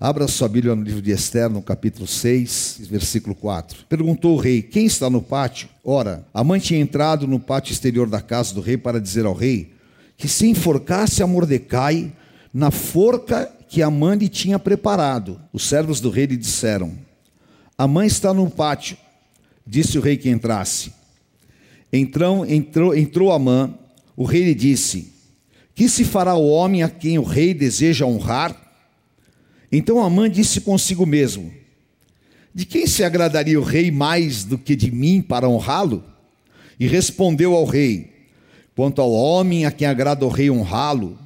Abra sua Bíblia no livro de Esther, no capítulo 6, versículo 4. Perguntou o rei: Quem está no pátio? Ora, a mãe tinha entrado no pátio exterior da casa do rei para dizer ao rei que se enforcasse a Mordecai na forca que a mãe lhe tinha preparado. Os servos do rei lhe disseram: A mãe está no pátio. Disse o rei que entrasse. Entrou, entrou, Amã. O rei lhe disse: Que se fará o homem a quem o rei deseja honrar? Então Amã disse consigo mesmo: De quem se agradaria o rei mais do que de mim para honrá-lo? E respondeu ao rei: Quanto ao homem a quem agrada o rei honrá-lo,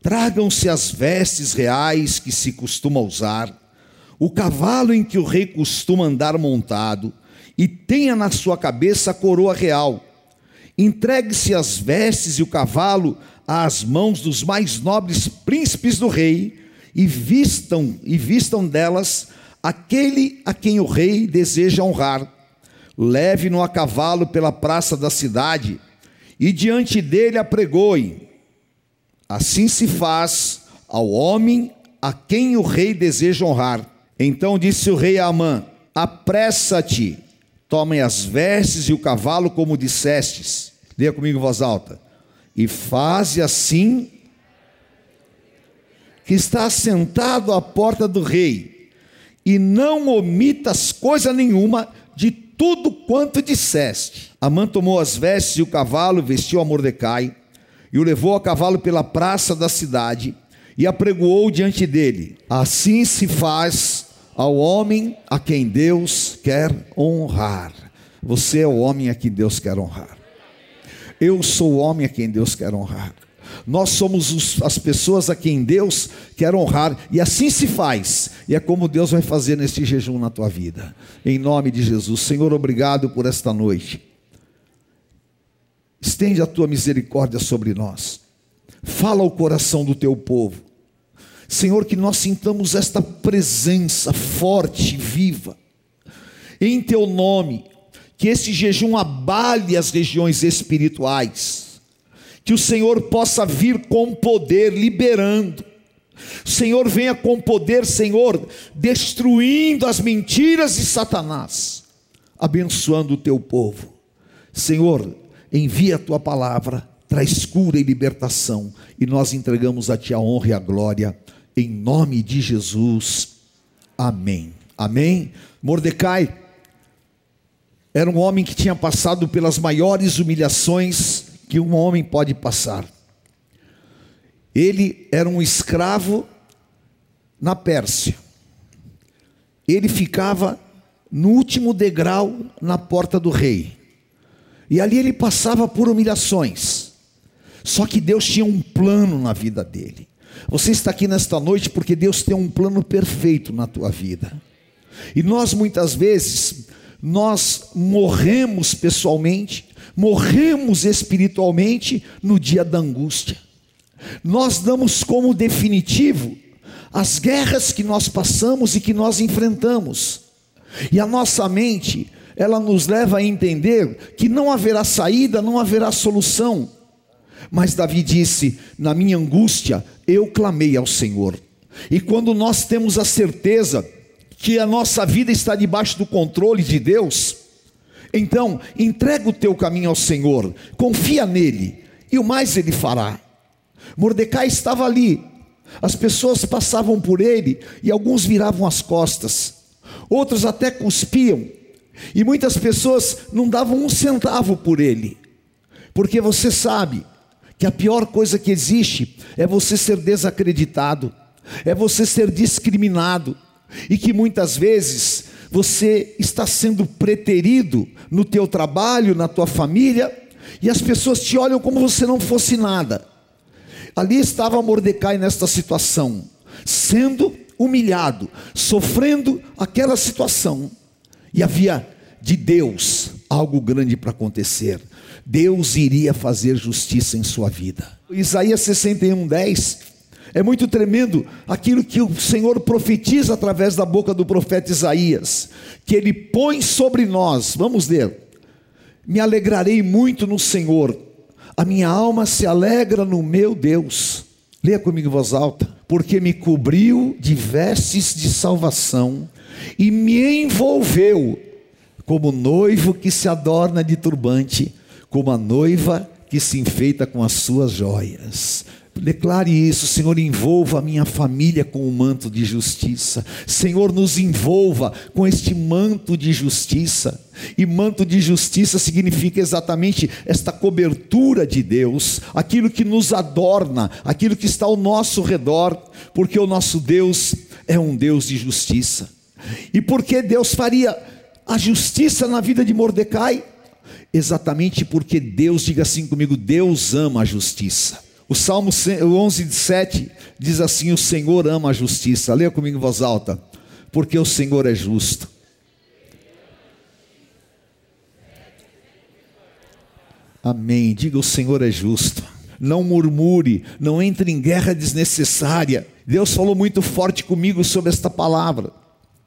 tragam-se as vestes reais que se costuma usar, o cavalo em que o rei costuma andar montado, e tenha na sua cabeça a coroa real. Entregue-se as vestes e o cavalo às mãos dos mais nobres príncipes do rei e vistam e vistam delas aquele a quem o rei deseja honrar. Leve-no a cavalo pela praça da cidade e diante dele apregoe. Assim se faz ao homem a quem o rei deseja honrar. Então disse o rei a Amã: Apressa-te, tomem as vestes e o cavalo como dissestes. Leia comigo em voz alta. E faze assim que está sentado à porta do rei, e não omitas coisa nenhuma de tudo quanto disseste. Amã tomou as vestes e o cavalo, vestiu a Mordecai, e o levou a cavalo pela praça da cidade, e apregoou diante dele. Assim se faz ao homem a quem Deus quer honrar. Você é o homem a quem Deus quer honrar. Eu sou o homem a quem Deus quer honrar. Nós somos os, as pessoas a quem Deus quer honrar, e assim se faz, e é como Deus vai fazer neste jejum na tua vida, em nome de Jesus. Senhor, obrigado por esta noite. Estende a tua misericórdia sobre nós, fala ao coração do teu povo, Senhor, que nós sintamos esta presença forte, viva, em teu nome, que esse jejum abale as regiões espirituais que o Senhor possa vir com poder, liberando. Senhor venha com poder, Senhor, destruindo as mentiras de Satanás, abençoando o teu povo. Senhor, envia a tua palavra, traz cura e libertação, e nós entregamos a ti a honra e a glória, em nome de Jesus. Amém. Amém. Mordecai era um homem que tinha passado pelas maiores humilhações que um homem pode passar. Ele era um escravo na Pérsia. Ele ficava no último degrau na porta do rei. E ali ele passava por humilhações. Só que Deus tinha um plano na vida dele. Você está aqui nesta noite porque Deus tem um plano perfeito na tua vida. E nós muitas vezes nós morremos pessoalmente, morremos espiritualmente no dia da angústia. Nós damos como definitivo as guerras que nós passamos e que nós enfrentamos. E a nossa mente, ela nos leva a entender que não haverá saída, não haverá solução. Mas Davi disse: Na minha angústia, eu clamei ao Senhor. E quando nós temos a certeza que a nossa vida está debaixo do controle de Deus, então, entrega o teu caminho ao Senhor, confia nele, e o mais ele fará. Mordecai estava ali, as pessoas passavam por ele e alguns viravam as costas, outros até cuspiam, e muitas pessoas não davam um centavo por ele, porque você sabe que a pior coisa que existe é você ser desacreditado, é você ser discriminado, e que muitas vezes você está sendo preterido no teu trabalho, na tua família, e as pessoas te olham como se não fosse nada. Ali estava Mordecai nesta situação, sendo humilhado, sofrendo aquela situação, e havia de Deus algo grande para acontecer. Deus iria fazer justiça em sua vida. Isaías 61, 10 é muito tremendo aquilo que o Senhor profetiza através da boca do profeta Isaías, que ele põe sobre nós. Vamos ler. Me alegrarei muito no Senhor, a minha alma se alegra no meu Deus. Leia comigo em voz alta. porque me cobriu de vestes de salvação e me envolveu como noivo que se adorna de turbante, como a noiva que se enfeita com as suas joias. Declare isso, Senhor, envolva a minha família com o manto de justiça. Senhor, nos envolva com este manto de justiça. E manto de justiça significa exatamente esta cobertura de Deus, aquilo que nos adorna, aquilo que está ao nosso redor, porque o nosso Deus é um Deus de justiça. E porque Deus faria a justiça na vida de Mordecai? Exatamente porque Deus, diga assim comigo, Deus ama a justiça. O Salmo 11, 7 diz assim: O Senhor ama a justiça. Leia comigo em voz alta. Porque o Senhor é justo. Amém. Diga: O Senhor é justo. Não murmure, não entre em guerra desnecessária. Deus falou muito forte comigo sobre esta palavra.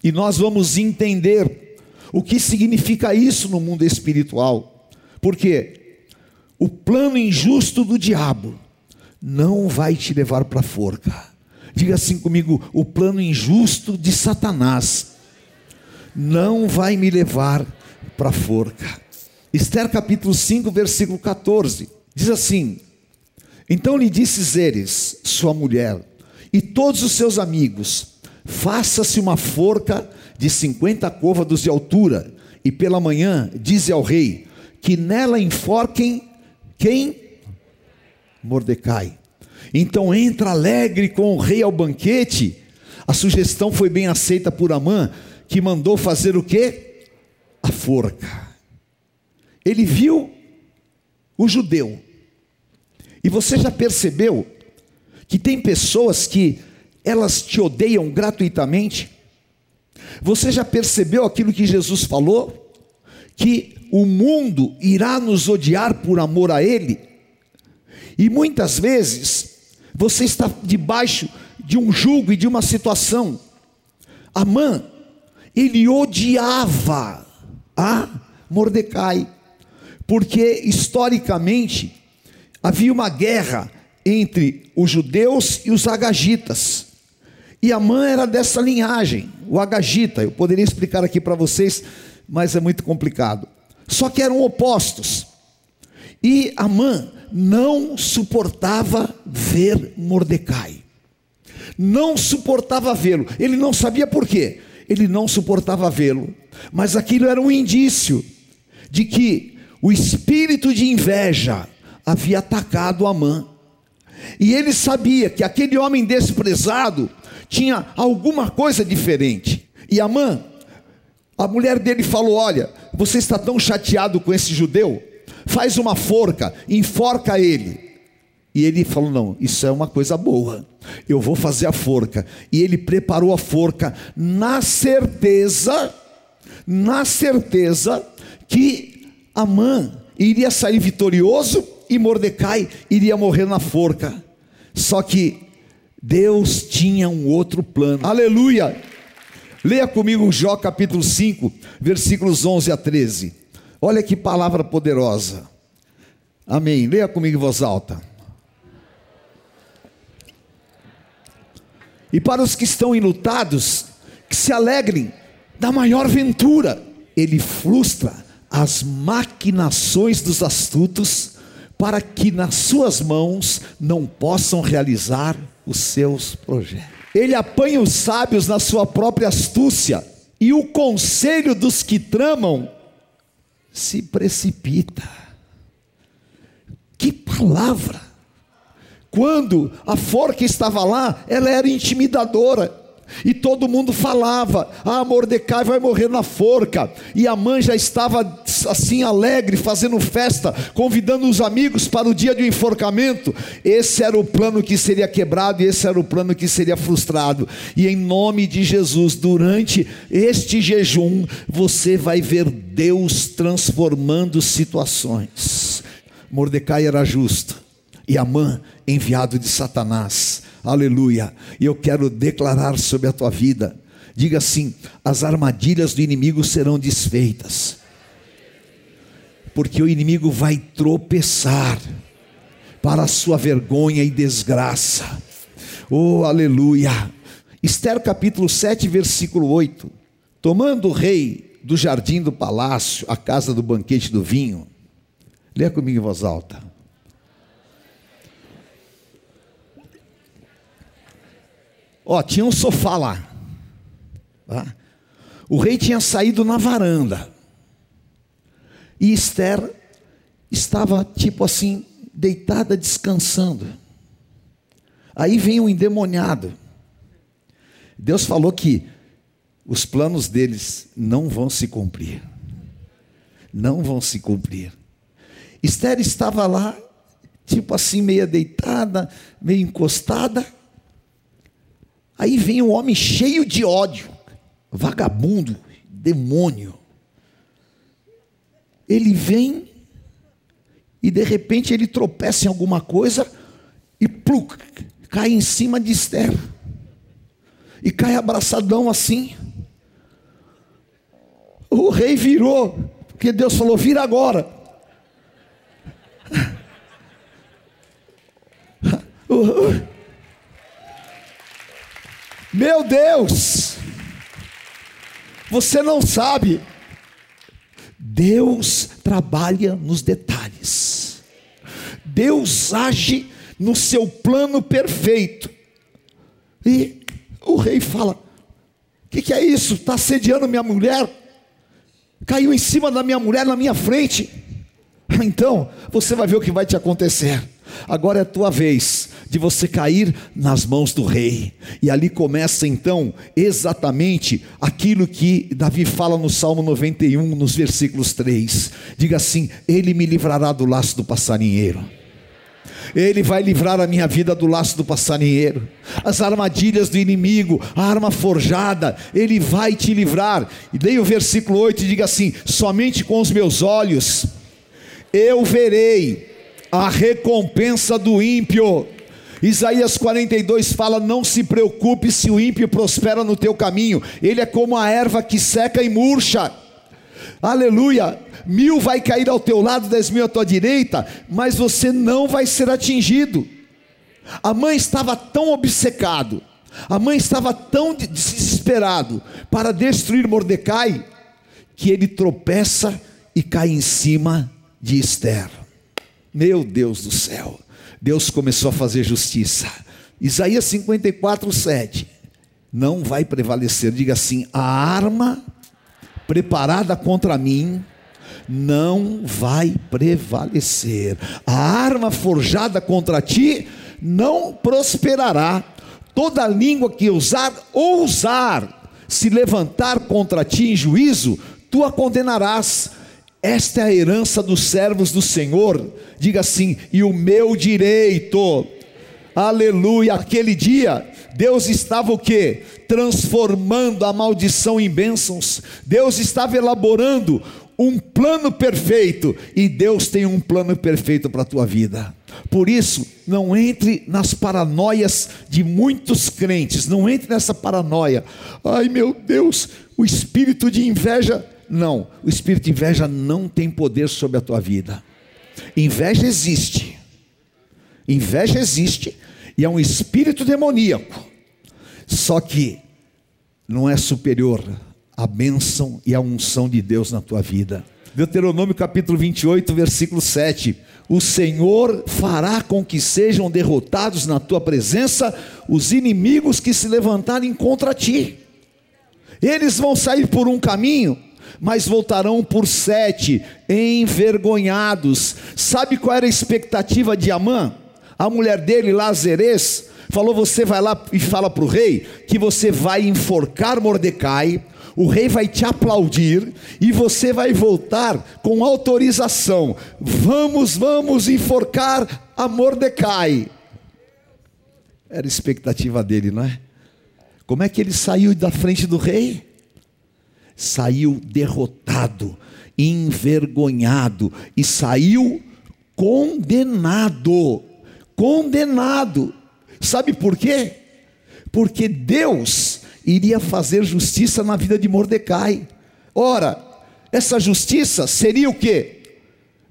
E nós vamos entender o que significa isso no mundo espiritual. Porque o plano injusto do diabo não vai te levar para a forca. Diga assim comigo: o plano injusto de Satanás não vai me levar para a forca. Esther capítulo 5, versículo 14, diz assim: Então lhe disse Zeres, sua mulher, e todos os seus amigos: Faça-se uma forca de 50 côvados de altura, e pela manhã dize ao rei que nela enforquem quem? Mordecai. Então entra alegre com o rei ao banquete. A sugestão foi bem aceita por Amã, que mandou fazer o quê? A forca. Ele viu o judeu. E você já percebeu que tem pessoas que elas te odeiam gratuitamente? Você já percebeu aquilo que Jesus falou? Que o mundo irá nos odiar por amor a Ele? E muitas vezes você está debaixo de um jugo e de uma situação. Amã, ele odiava a Mordecai, porque historicamente havia uma guerra entre os judeus e os agagitas. E Amã era dessa linhagem, o agagita. Eu poderia explicar aqui para vocês, mas é muito complicado. Só que eram opostos. E Amã não suportava ver Mordecai. Não suportava vê-lo. Ele não sabia por quê. Ele não suportava vê-lo. Mas aquilo era um indício de que o espírito de inveja havia atacado Amã. E ele sabia que aquele homem desprezado tinha alguma coisa diferente. E Amã, a mulher dele falou: Olha, você está tão chateado com esse judeu faz uma forca, enforca ele. E ele falou: Não, isso é uma coisa boa, eu vou fazer a forca. E ele preparou a forca na certeza, na certeza que Amã iria sair vitorioso e Mordecai iria morrer na forca. Só que Deus tinha um outro plano. Aleluia! Leia comigo Jó capítulo 5, versículos 11 a 13. Olha que palavra poderosa. Amém. Leia comigo em voz alta. E para os que estão enlutados, que se alegrem da maior ventura. Ele frustra as maquinações dos astutos, para que nas suas mãos não possam realizar os seus projetos. Ele apanha os sábios na sua própria astúcia, e o conselho dos que tramam se precipita. Que palavra! Quando a forca estava lá, ela era intimidadora. E todo mundo falava: Ah, Mordecai vai morrer na forca. E a mãe já estava assim alegre, fazendo festa, convidando os amigos para o dia do enforcamento. Esse era o plano que seria quebrado e esse era o plano que seria frustrado. E em nome de Jesus, durante este jejum, você vai ver Deus transformando situações. Mordecai era justo e Amã enviado de Satanás. Aleluia. E eu quero declarar sobre a tua vida. Diga assim: as armadilhas do inimigo serão desfeitas. Porque o inimigo vai tropeçar para a sua vergonha e desgraça. Oh, aleluia. Esther capítulo 7, versículo 8. Tomando o rei do jardim do palácio, a casa do banquete do vinho. Leia comigo em voz alta. Ó, tinha um sofá lá. Tá? O rei tinha saído na varanda. E Esther estava tipo assim, deitada descansando. Aí vem o um endemoniado. Deus falou que os planos deles não vão se cumprir. Não vão se cumprir. Esther estava lá, tipo assim, meia deitada, meio encostada. Aí vem um homem cheio de ódio, vagabundo, demônio. Ele vem e de repente ele tropeça em alguma coisa e pluk, cai em cima de Esther. E cai abraçadão assim. O rei virou, porque Deus falou: vira agora. Meu Deus, você não sabe, Deus trabalha nos detalhes, Deus age no seu plano perfeito, e o rei fala: O que, que é isso? Está assediando minha mulher? Caiu em cima da minha mulher na minha frente. Então, você vai ver o que vai te acontecer. Agora é a tua vez de você cair nas mãos do rei. E ali começa então exatamente aquilo que Davi fala no Salmo 91, nos versículos 3. Diga assim: Ele me livrará do laço do passarinheiro. Ele vai livrar a minha vida do laço do passarinheiro, as armadilhas do inimigo, a arma forjada, Ele vai te livrar. E leia o versículo 8 e diga assim: Somente com os meus olhos eu verei a recompensa do ímpio. Isaías 42 fala: Não se preocupe se o ímpio prospera no teu caminho, ele é como a erva que seca e murcha. Aleluia! Mil vai cair ao teu lado, dez mil à tua direita, mas você não vai ser atingido. A mãe estava tão obcecado, a mãe estava tão desesperado para destruir Mordecai, que ele tropeça e cai em cima de Esther. Meu Deus do céu, Deus começou a fazer justiça. Isaías 54, 7. Não vai prevalecer, diga assim: a arma preparada contra mim não vai prevalecer. A arma forjada contra ti não prosperará. Toda língua que usar, ousar se levantar contra ti em juízo, tu a condenarás esta é a herança dos servos do Senhor. Diga assim: e o meu direito. Aleluia. Aquele dia, Deus estava o que? Transformando a maldição em bênçãos. Deus estava elaborando um plano perfeito. E Deus tem um plano perfeito para a tua vida. Por isso, não entre nas paranoias de muitos crentes. Não entre nessa paranoia. Ai meu Deus, o espírito de inveja não, o espírito de inveja não tem poder sobre a tua vida. Inveja existe. Inveja existe e é um espírito demoníaco. Só que não é superior à bênção e à unção de Deus na tua vida. Deuteronômio capítulo 28, versículo 7. O Senhor fará com que sejam derrotados na tua presença os inimigos que se levantarem contra ti. Eles vão sair por um caminho mas voltarão por sete, envergonhados. Sabe qual era a expectativa de Amã? A mulher dele, Lazerês, falou: Você vai lá e fala para o rei que você vai enforcar Mordecai, o rei vai te aplaudir e você vai voltar com autorização. Vamos, vamos enforcar a Mordecai. Era a expectativa dele, não é? Como é que ele saiu da frente do rei? Saiu derrotado, envergonhado e saiu condenado. Condenado. Sabe por quê? Porque Deus iria fazer justiça na vida de Mordecai. Ora, essa justiça seria o que?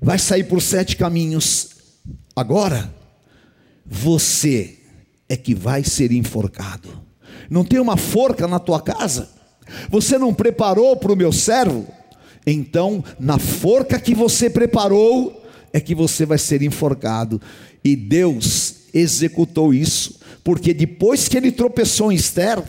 Vai sair por sete caminhos. Agora, você é que vai ser enforcado. Não tem uma forca na tua casa? Você não preparou para o meu servo? Então, na forca que você preparou, é que você vai ser enforcado. E Deus executou isso, porque depois que ele tropeçou em Esther,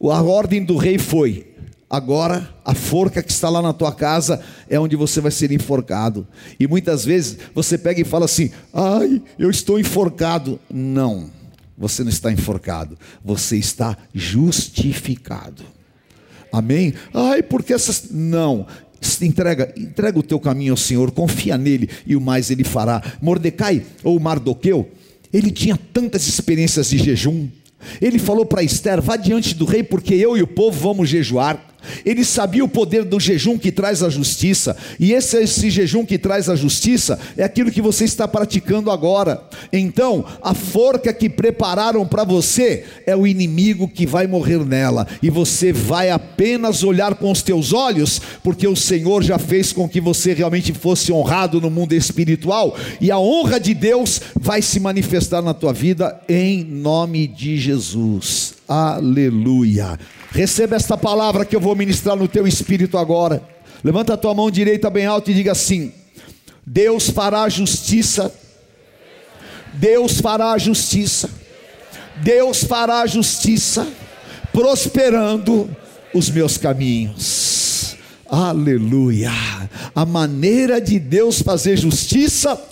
a ordem do rei foi: agora a forca que está lá na tua casa é onde você vai ser enforcado. E muitas vezes você pega e fala assim: ai, eu estou enforcado. Não, você não está enforcado, você está justificado. Amém? Ai, porque essas. Não. Entrega, entrega o teu caminho ao Senhor, confia nele e o mais ele fará. Mordecai ou Mardoqueu, ele tinha tantas experiências de jejum. Ele falou para Esther: vá diante do rei, porque eu e o povo vamos jejuar. Ele sabia o poder do jejum que traz a justiça, e esse, esse jejum que traz a justiça é aquilo que você está praticando agora. Então, a forca que prepararam para você é o inimigo que vai morrer nela, e você vai apenas olhar com os teus olhos, porque o Senhor já fez com que você realmente fosse honrado no mundo espiritual, e a honra de Deus vai se manifestar na tua vida em nome de Jesus. Aleluia. Receba esta palavra que eu vou ministrar no teu espírito agora. Levanta a tua mão direita bem alta e diga assim: Deus fará justiça. Deus fará justiça. Deus fará justiça, prosperando os meus caminhos. Aleluia. A maneira de Deus fazer justiça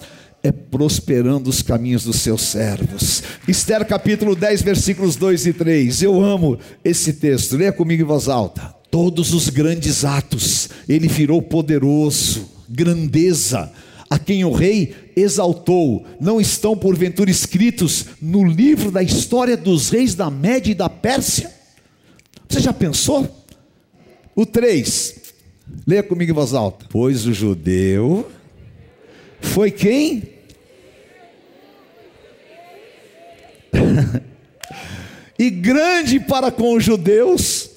é prosperando os caminhos dos seus servos. Esther capítulo 10, versículos 2 e 3. Eu amo esse texto. Leia comigo em voz alta. Todos os grandes atos, ele virou poderoso, grandeza, a quem o rei exaltou, não estão porventura escritos no livro da história dos reis da Média e da Pérsia? Você já pensou? O 3, leia comigo em voz alta. Pois o judeu foi quem? e grande para com os judeus,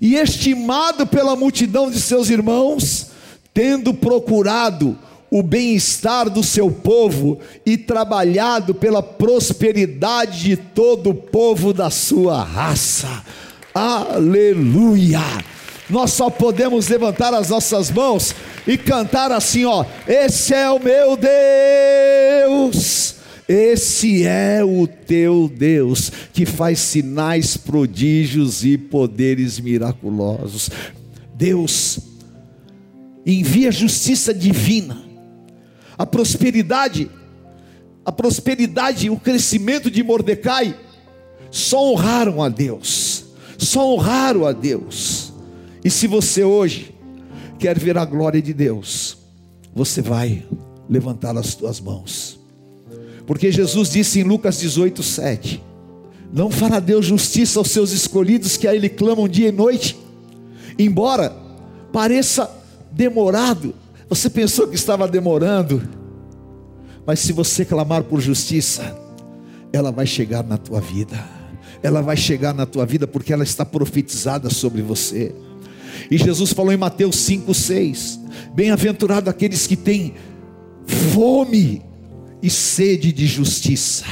e estimado pela multidão de seus irmãos, tendo procurado o bem-estar do seu povo e trabalhado pela prosperidade de todo o povo da sua raça. Aleluia! Nós só podemos levantar as nossas mãos e cantar assim, ó: Esse é o meu Deus esse é o teu Deus que faz sinais, prodígios e poderes miraculosos. Deus envia justiça divina, a prosperidade, a prosperidade, o crescimento de Mordecai só honraram a Deus, só honraram a Deus. E se você hoje quer ver a glória de Deus, você vai levantar as tuas mãos porque Jesus disse em Lucas 18, 7: Não fará Deus justiça aos seus escolhidos que a Ele clamam dia e noite, embora pareça demorado. Você pensou que estava demorando, mas se você clamar por justiça, ela vai chegar na tua vida. Ela vai chegar na tua vida porque ela está profetizada sobre você. E Jesus falou em Mateus 5,6: Bem-aventurado aqueles que têm fome e sede de justiça,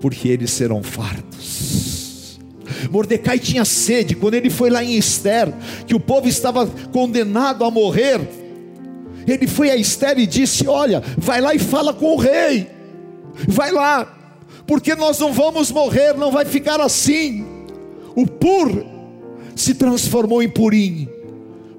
porque eles serão fartos. Mordecai tinha sede quando ele foi lá em Esther, que o povo estava condenado a morrer. Ele foi a Esther e disse: Olha, vai lá e fala com o rei, vai lá, porque nós não vamos morrer, não vai ficar assim. O pur se transformou em purim,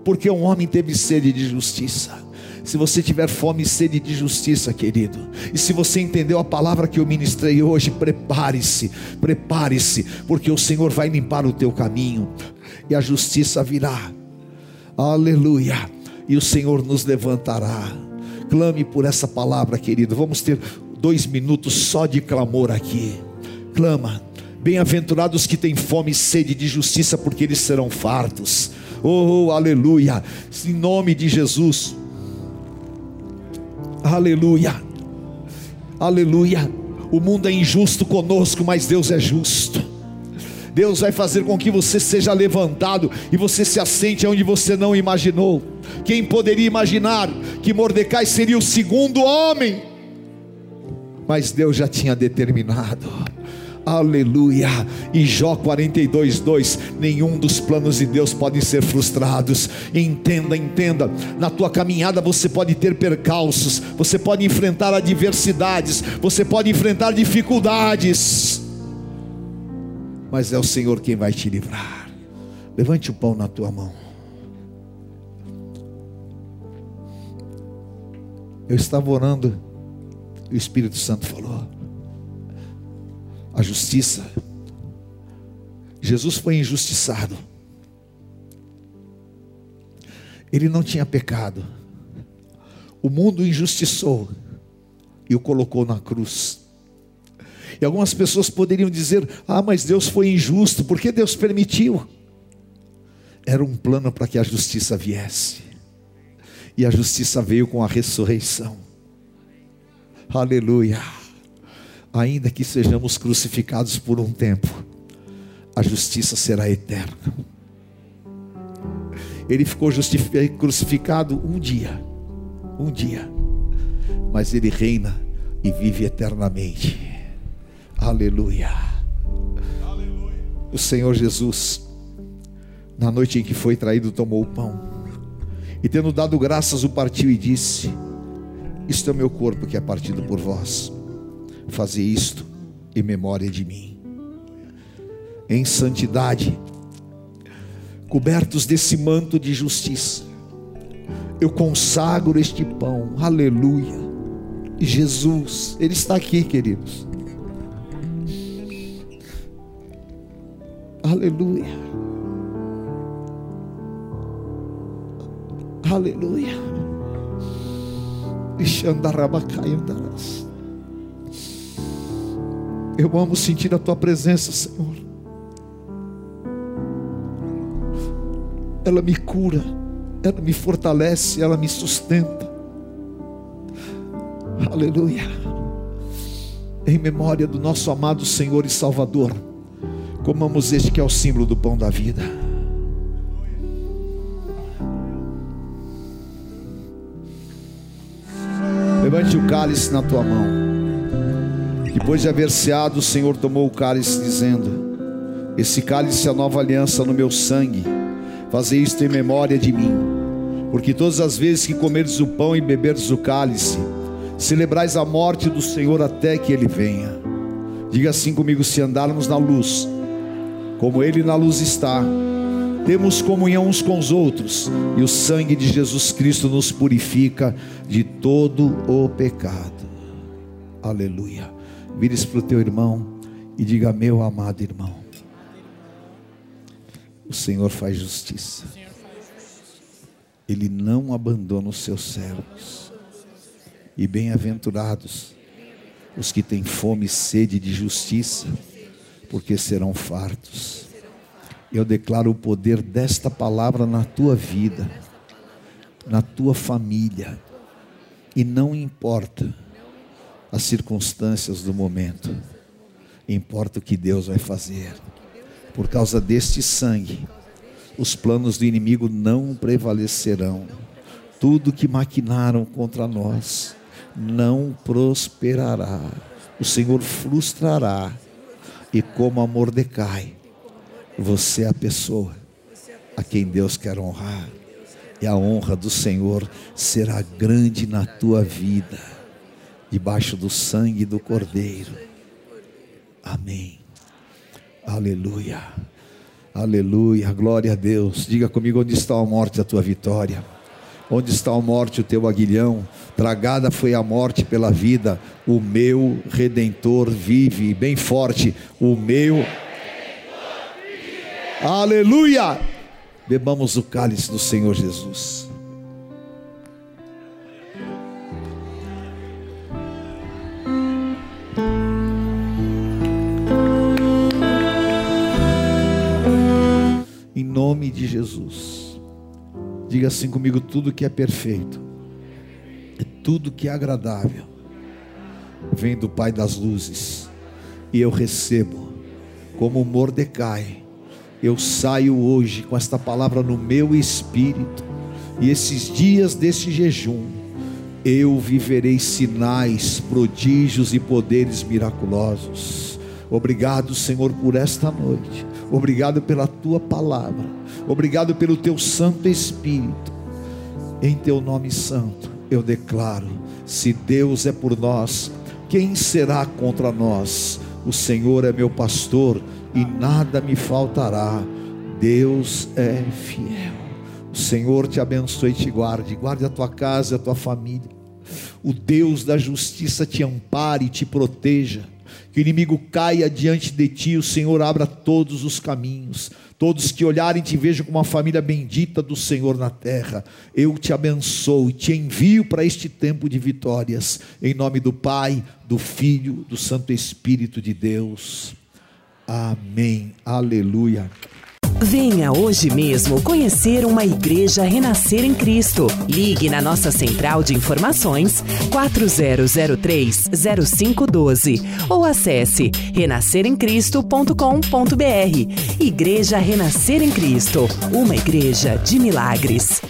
porque um homem teve sede de justiça. Se você tiver fome e sede de justiça, querido, e se você entendeu a palavra que eu ministrei hoje, prepare-se, prepare-se, porque o Senhor vai limpar o teu caminho e a justiça virá. Aleluia! E o Senhor nos levantará. Clame por essa palavra, querido. Vamos ter dois minutos só de clamor aqui. Clama. Bem-aventurados que têm fome e sede de justiça, porque eles serão fartos. Oh, aleluia! Em nome de Jesus. Aleluia. Aleluia. O mundo é injusto conosco, mas Deus é justo. Deus vai fazer com que você seja levantado e você se assente onde você não imaginou. Quem poderia imaginar que Mordecai seria o segundo homem? Mas Deus já tinha determinado. Aleluia. Em Jó 42, 2: Nenhum dos planos de Deus pode ser frustrados. Entenda, entenda. Na tua caminhada você pode ter percalços, você pode enfrentar adversidades, você pode enfrentar dificuldades. Mas é o Senhor quem vai te livrar. Levante o pão na tua mão. Eu estava orando, e o Espírito Santo falou: a justiça. Jesus foi injustiçado. Ele não tinha pecado. O mundo injustiçou e o colocou na cruz. E algumas pessoas poderiam dizer: Ah, mas Deus foi injusto, por que Deus permitiu? Era um plano para que a justiça viesse, e a justiça veio com a ressurreição. Aleluia ainda que sejamos crucificados por um tempo, a justiça será eterna. Ele ficou crucificado um dia, um dia, mas ele reina e vive eternamente. Aleluia. Aleluia. O Senhor Jesus, na noite em que foi traído, tomou o pão e, tendo dado graças, o partiu e disse: Isto é o meu corpo que é partido por vós fazer isto em memória de mim. Em santidade, cobertos desse manto de justiça, eu consagro este pão, aleluia. Jesus, Ele está aqui, queridos. Aleluia. Aleluia. Eu amo sentir a tua presença, Senhor. Ela me cura, ela me fortalece, ela me sustenta. Aleluia. Em memória do nosso amado Senhor e Salvador, comamos este que é o símbolo do pão da vida. Levante o cálice na tua mão. Depois de haver ceado, o Senhor tomou o cálice, dizendo: Esse cálice é a nova aliança no meu sangue. Fazei isto em memória de mim. Porque todas as vezes que comerdes o pão e beberdes o cálice, celebrais a morte do Senhor até que ele venha. Diga assim comigo: se andarmos na luz, como ele na luz está, temos comunhão uns com os outros, e o sangue de Jesus Cristo nos purifica de todo o pecado. Aleluia. Vire-se para o teu irmão e diga: Meu amado irmão, o Senhor faz justiça. Ele não abandona os seus servos. E bem-aventurados os que têm fome e sede de justiça, porque serão fartos. Eu declaro o poder desta palavra na tua vida, na tua família, e não importa as circunstâncias do momento, importa o que Deus vai fazer. Por causa deste sangue, os planos do inimigo não prevalecerão. Tudo que maquinaram contra nós não prosperará. O Senhor frustrará. E como a Mordecai, você é a pessoa a quem Deus quer honrar. E a honra do Senhor será grande na tua vida debaixo do sangue do Cordeiro. Amém. Aleluia. Aleluia. Glória a Deus. Diga comigo onde está a morte a tua vitória. Onde está a morte o teu aguilhão? Tragada foi a morte pela vida. O meu redentor vive bem forte. O meu Aleluia. Bebamos o cálice do Senhor Jesus. Nome de Jesus. Diga assim comigo: tudo que é perfeito, e tudo que é agradável, vem do Pai das luzes, e eu recebo, como Mordecai, eu saio hoje com esta palavra no meu espírito, e esses dias desse jejum, eu viverei sinais, prodígios e poderes miraculosos Obrigado, Senhor, por esta noite. Obrigado pela tua palavra. Obrigado pelo teu Santo Espírito. Em teu nome santo, eu declaro: se Deus é por nós, quem será contra nós? O Senhor é meu pastor e nada me faltará. Deus é fiel. O Senhor te abençoe e te guarde. Guarde a tua casa, a tua família. O Deus da justiça te ampare e te proteja que o inimigo caia diante de ti, o Senhor abra todos os caminhos. Todos que olharem te vejam como uma família bendita do Senhor na terra. Eu te abençoo e te envio para este tempo de vitórias, em nome do Pai, do Filho, do Santo Espírito de Deus. Amém. Aleluia. Venha hoje mesmo conhecer uma igreja renascer em Cristo. Ligue na nossa central de informações 4003-0512 ou acesse renasceremcristo.com.br. Igreja Renascer em Cristo, uma igreja de milagres.